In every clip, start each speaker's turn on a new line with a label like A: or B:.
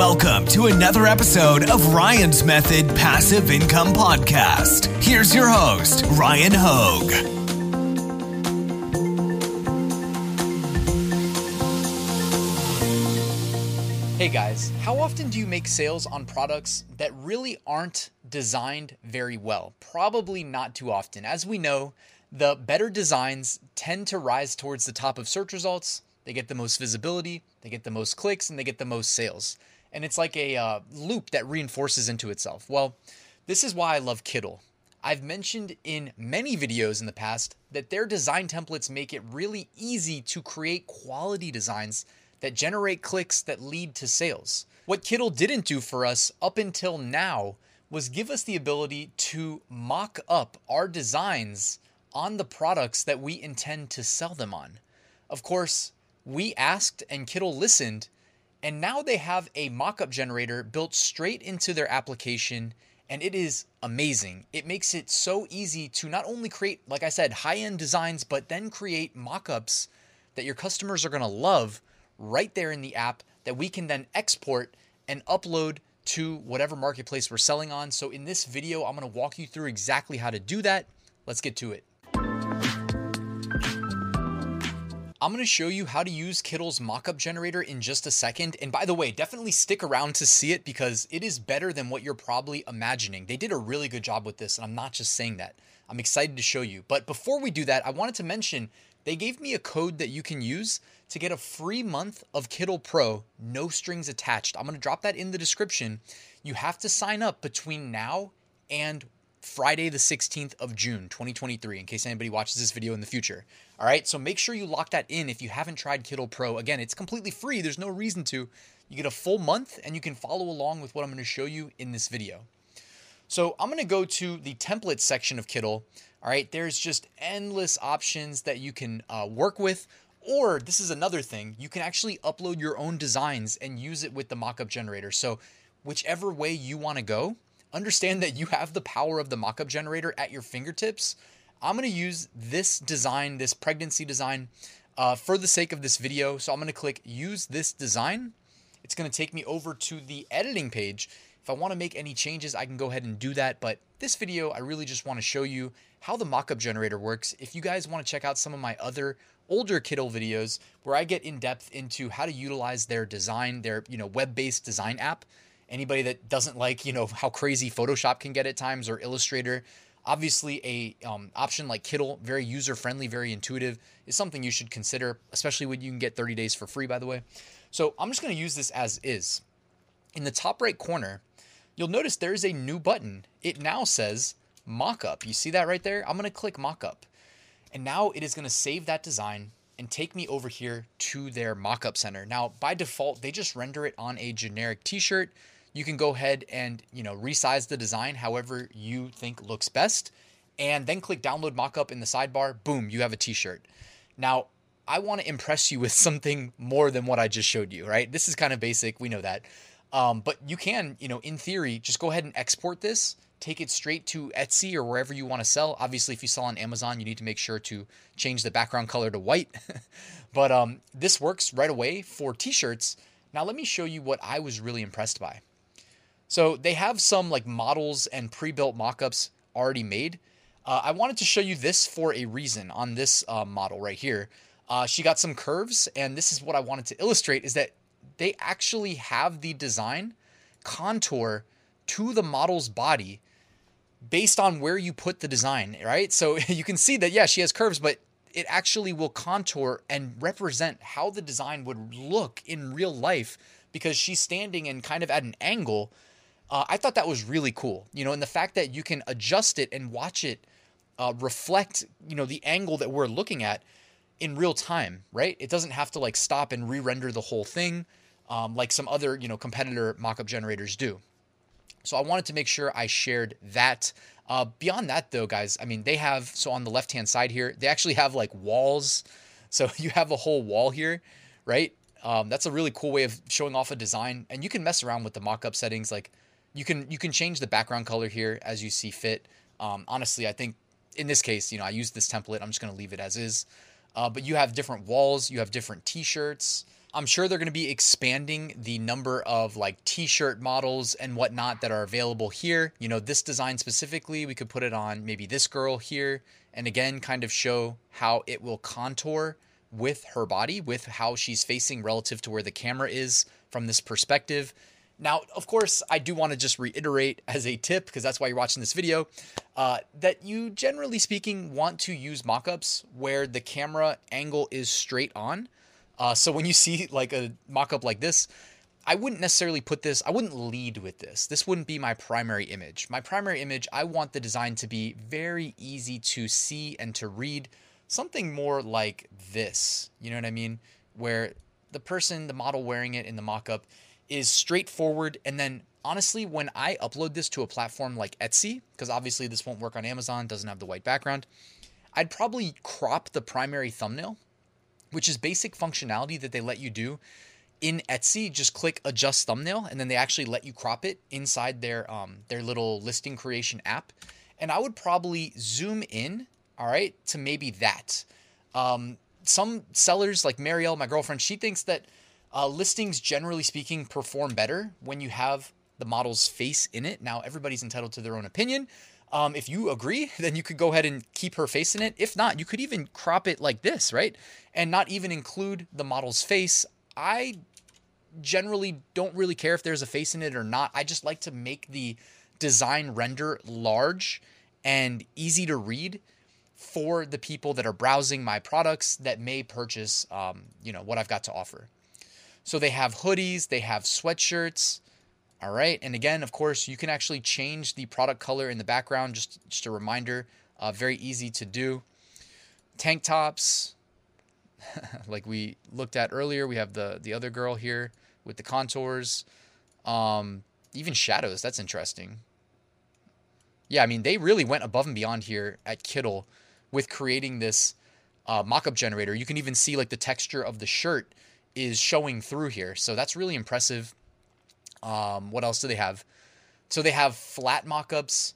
A: Welcome to another episode of Ryan's Method Passive Income Podcast. Here's your host, Ryan Hogue.
B: Hey guys, how often do you make sales on products that really aren't designed very well? Probably not too often. As we know, the better designs tend to rise towards the top of search results. They get the most visibility, they get the most clicks, and they get the most sales and it's like a uh, loop that reinforces into itself. Well, this is why I love Kittl. I've mentioned in many videos in the past that their design templates make it really easy to create quality designs that generate clicks that lead to sales. What Kittl didn't do for us up until now was give us the ability to mock up our designs on the products that we intend to sell them on. Of course, we asked and Kittl listened and now they have a mockup generator built straight into their application, and it is amazing. It makes it so easy to not only create, like I said, high end designs, but then create mockups that your customers are gonna love right there in the app that we can then export and upload to whatever marketplace we're selling on. So, in this video, I'm gonna walk you through exactly how to do that. Let's get to it. I'm going to show you how to use Kittl's mockup generator in just a second. And by the way, definitely stick around to see it because it is better than what you're probably imagining. They did a really good job with this, and I'm not just saying that. I'm excited to show you. But before we do that, I wanted to mention they gave me a code that you can use to get a free month of Kittl Pro, no strings attached. I'm going to drop that in the description. You have to sign up between now and Friday, the 16th of June, 2023, in case anybody watches this video in the future. All right, so make sure you lock that in if you haven't tried Kittl Pro. Again, it's completely free, there's no reason to. You get a full month and you can follow along with what I'm gonna show you in this video. So I'm gonna go to the template section of Kittl. All right, there's just endless options that you can uh, work with. Or this is another thing, you can actually upload your own designs and use it with the mockup generator. So whichever way you wanna go, understand that you have the power of the mockup generator at your fingertips. I'm going to use this design, this pregnancy design, uh, for the sake of this video. So I'm going to click use this design. It's going to take me over to the editing page. If I want to make any changes, I can go ahead and do that. But this video, I really just want to show you how the mockup generator works. If you guys want to check out some of my other older Kittl videos where I get in depth into how to utilize their design, their you know web-based design app, anybody that doesn't like you know how crazy photoshop can get at times or illustrator obviously a um, option like kittl very user friendly very intuitive is something you should consider especially when you can get 30 days for free by the way. So i'm just going to use this as is. In the top right corner you'll notice there's a new button. It now says mockup. You see that right there? I'm going to click mockup. And now it is going to save that design and take me over here to their mockup center. Now, by default, they just render it on a generic t-shirt you can go ahead and you know resize the design however you think looks best and then click download mockup in the sidebar boom you have a t-shirt. Now i want to impress you with something more than what i just showed you right? This is kind of basic we know that. Um, but you can you know in theory just go ahead and export this take it straight to etsy or wherever you want to sell. Obviously if you sell on amazon you need to make sure to change the background color to white. But um, this works right away for t-shirts. Now let me show you what i was really impressed by so they have some like models and pre-built mockups already made. Uh, I wanted to show you this for a reason on this uh, model right here. Uh, she got some curves, and this is what I wanted to illustrate: is that they actually have the design contour to the model's body based on where you put the design, right? So you can see that yeah, she has curves, but it actually will contour and represent how the design would look in real life because she's standing and kind of at an angle uh, I thought that was really cool, you know, and the fact that you can adjust it and watch it uh, reflect, you know, the angle that we're looking at in real time, right? It doesn't have to like stop and re-render the whole thing um, like some other, you know, competitor mockup generators do. So I wanted to make sure I shared that. Uh, beyond that, though, guys, I mean, they have so on the left hand side here, they actually have like walls. So you have a whole wall here, right? Um, that's a really cool way of showing off a design, and you can mess around with the mockup settings. Like you can you can change the background color here as you see fit. Um, honestly, I think in this case, you know, I use this template. I'm just going to leave it as is. Uh, but you have different walls, you have different T-shirts, I'm sure they're going to be expanding the number of like t-shirt models and whatnot that are available here. You know, this design specifically, we could put it on maybe this girl here and again kind of show how it will contour with her body, with how she's facing relative to where the camera is from this perspective. Now, of course, I do want to just reiterate as a tip, because that's why you're watching this video, uh, that you generally speaking want to use mockups where the camera angle is straight on. Uh, so when you see like a mockup like this, I wouldn't necessarily put this, I wouldn't lead with this. This wouldn't be my primary image. My primary image, I want the design to be very easy to see and to read. Something more like this, you know what I mean? Where the person, the model wearing it in the mockup is straightforward. And then honestly, when I upload this to a platform like Etsy, because obviously this won't work on Amazon, doesn't have the white background, I'd probably crop the primary thumbnail, which is basic functionality that they let you do in Etsy. Just click adjust thumbnail, and then they actually let you crop it inside their um, their little listing creation app. And I would probably zoom in, all right, to maybe that. Um, some sellers like Marielle, my girlfriend, she thinks that uh, listings, generally speaking, perform better when you have the model's face in it. Now, everybody's entitled to their own opinion. Um, if you agree, then you could go ahead and keep her face in it. If not, you could even crop it like this, right? And not even include the model's face. I generally don't really care if there's a face in it or not. I just like to make the design render large and easy to read for the people that are browsing my products that may purchase, um, you know, what I've got to offer. So they have hoodies, they have sweatshirts. All right. And again, of course, you can actually change the product color in the background. Just, just a reminder, uh, very easy to do. Tank tops, like we looked at earlier. We have the the other girl here with the contours. Um, even shadows. That's interesting. Yeah, I mean, they really went above and beyond here at Kittl with creating this uh, mockup generator. You can even see like the texture of the shirt is showing through here. So that's really impressive. Um, what else do they have? So they have flat mockups.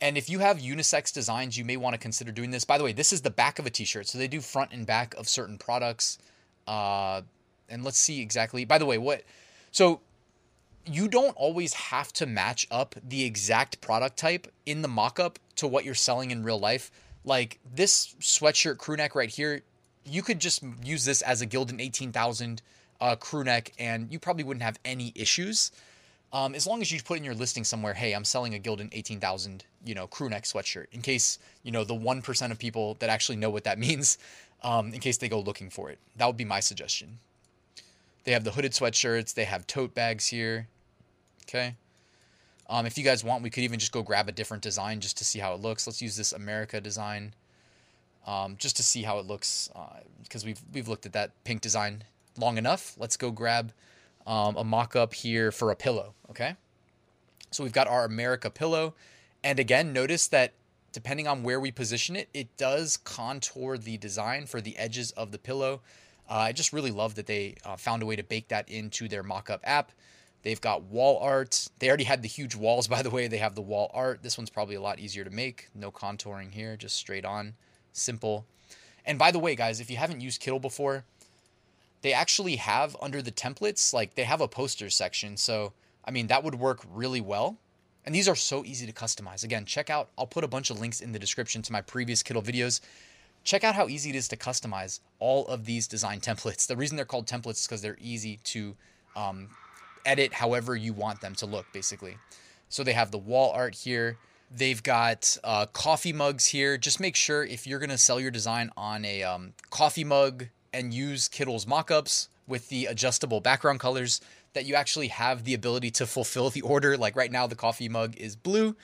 B: And if you have unisex designs, you may want to consider doing this. By the way, this is the back of a t-shirt. So they do front and back of certain products. Uh, and let's see exactly. By the way, what so you don't always have to match up the exact product type in the mockup to what you're selling in real life. Like this sweatshirt crew neck right here, you could just use this as a Gildan 18,000 uh, crew neck and you probably wouldn't have any issues. Um, as long as you put in your listing somewhere, hey, I'm selling a Gildan 18,000, you know, crew neck sweatshirt in case, you know, the 1% of people that actually know what that means, um, in case they go looking for it. That would be my suggestion. They have the hooded sweatshirts, they have tote bags here. Okay. Um, if you guys want, we could even just go grab a different design just to see how it looks. Let's use this America design um, just to see how it looks because uh, we've we've looked at that pink design long enough. Let's go grab um, a mock-up here for a pillow. Okay, so we've got our America pillow, and again, notice that depending on where we position it, it does contour the design for the edges of the pillow. Uh, I just really love that they uh, found a way to bake that into their mock-up app. They've got wall art. They already had the huge walls, by the way. They have the wall art. This one's probably a lot easier to make. No contouring here, just straight on, simple. And by the way, guys, if you haven't used Kittl before, they actually have under the templates, like they have a posters section. So, I mean, that would work really well. And these are so easy to customize. Again, check out, I'll put a bunch of links in the description to my previous Kittl videos. Check out how easy it is to customize all of these design templates. The reason they're called templates is because they're easy to um, edit however you want them to look, basically. So they have the wall art here. They've got uh, coffee mugs here. Just make sure if you're going to sell your design on a um, coffee mug and use Kittl's mockups with the adjustable background colors, that you actually have the ability to fulfill the order. Like right now, the coffee mug is blue.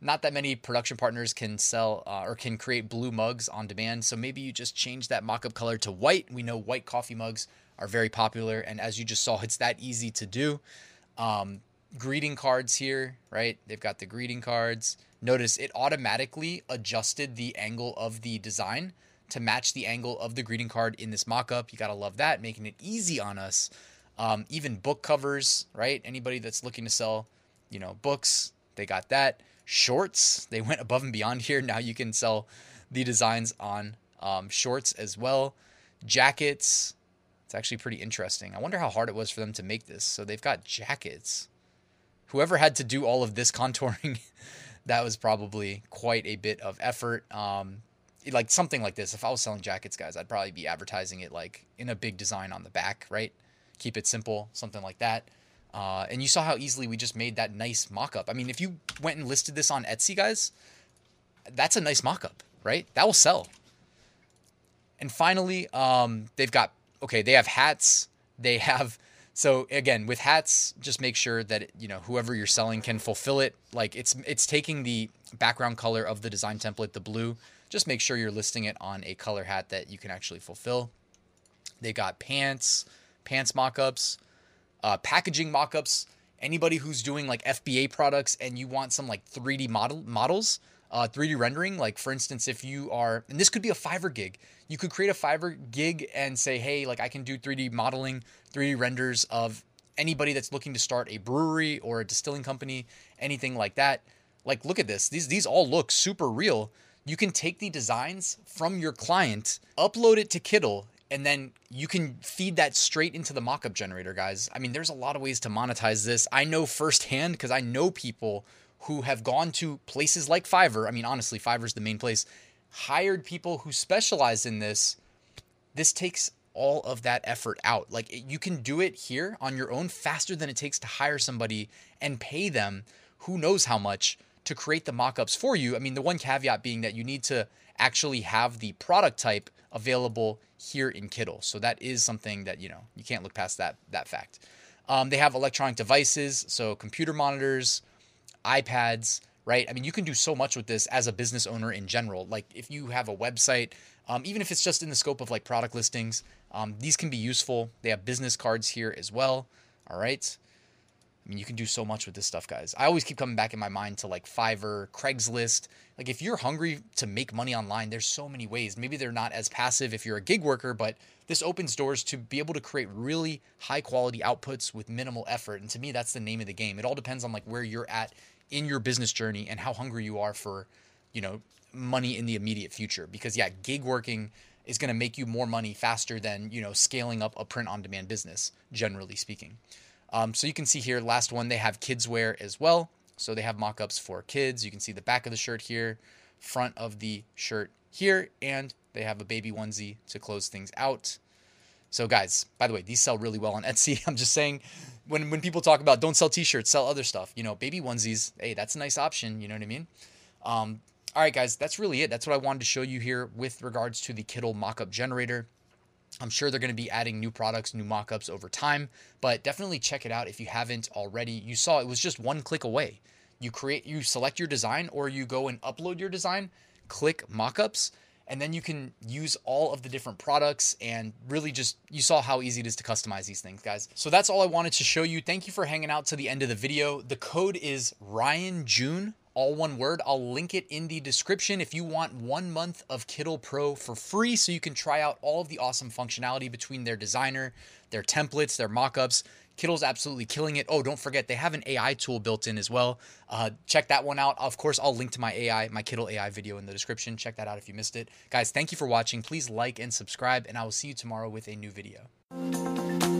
B: Not that many production partners can sell uh, or can create blue mugs on demand. So maybe you just change that mockup color to white. We know white coffee mugs are very popular. And as you just saw, it's that easy to do. Um, greeting cards here, right? They've got the greeting cards. Notice it automatically adjusted the angle of the design to match the angle of the greeting card in this mock-up. You got to love that, making it easy on us. Um, even book covers, right? Anybody that's looking to sell, you know, books, they got that. Shorts, they went above and beyond here. Now you can sell the designs on um, shorts as well. Jackets, It's actually pretty interesting. I wonder how hard it was for them to make this. So they've got jackets. Whoever had to do all of this contouring, that was probably quite a bit of effort. Um, like something like this. If I was selling jackets, guys, I'd probably be advertising it like in a big design on the back, right? Keep it simple, something like that. Uh, and you saw how easily we just made that nice mock-up. I mean, if you went and listed this on Etsy, guys, that's a nice mock-up, right? That will sell. And finally, um, they've got okay, they have hats. They have so again with hats, just make sure that you know whoever you're selling can fulfill it. Like it's it's taking the background color of the design template, the blue. Just make sure you're listing it on a color hat that you can actually fulfill. They got pants, pants mock-ups, uh, packaging mock-ups. Anybody who's doing like FBA products and you want some like 3D model models, uh, 3D rendering. Like for instance, if you are, and this could be a Fiverr gig, you could create a Fiverr gig and say, hey, like I can do 3D modeling, 3D renders of anybody that's looking to start a brewery or a distilling company, anything like that. Like look at this. These these all look super real. You can take the designs from your client, upload it to Kittl, and then you can feed that straight into the mockup generator, guys. I mean, there's a lot of ways to monetize this. I know firsthand because I know people who have gone to places like Fiverr. I mean, honestly, Fiverr's the main place. Hired people who specialize in this. This takes all of that effort out. Like you can do it here on your own faster than it takes to hire somebody and pay them who knows how much to create the mockups for you. I mean, the one caveat being that you need to actually have the product type available here in Kittl. So that is something that, you know, you can't look past that that fact. Um, they have electronic devices, so computer monitors, iPads, right? I mean, you can do so much with this as a business owner in general. Like if you have a website, um, even if it's just in the scope of like product listings, um, these can be useful. They have business cards here as well. All right. I mean, you can do so much with this stuff, guys. I always keep coming back in my mind to like Fiverr, Craigslist. Like, if you're hungry to make money online, there's so many ways. Maybe they're not as passive if you're a gig worker, but this opens doors to be able to create really high quality outputs with minimal effort. And to me, that's the name of the game. It all depends on like where you're at in your business journey and how hungry you are for, you know, money in the immediate future. Because yeah, gig working is going to make you more money faster than, you know, scaling up a print on demand business, generally speaking. Um, so you can see here, last one, they have kids wear as well. So they have mock-ups for kids. You can see the back of the shirt here, front of the shirt here, and they have a baby onesie to close things out. So guys, by the way, these sell really well on Etsy. I'm just saying when when people talk about don't sell t-shirts, sell other stuff. You know, baby onesies, hey, that's a nice option, you know what I mean? Um, all right, guys, that's really it. That's what I wanted to show you here with regards to the Kittl mockup generator. I'm sure they're going to be adding new products, new mockups over time, but definitely check it out if you haven't already. You saw it was just one click away. You create, you select your design, or you go and upload your design, click mockups, and then you can use all of the different products and really just you saw how easy it is to customize these things guys so that's all i wanted to show you thank you for hanging out to the end of the video the code is ryan june all one word i'll link it in the description if you want one month of Kittl pro for free so you can try out all of the awesome functionality between their designer their templates their mockups Kittl's absolutely killing it. Oh, don't forget they have an AI tool built in as well. Uh, check that one out. Of course, I'll link to my AI, my Kittl AI video in the description. Check that out if you missed it. Guys, thank you for watching. Please like and subscribe, and I will see you tomorrow with a new video.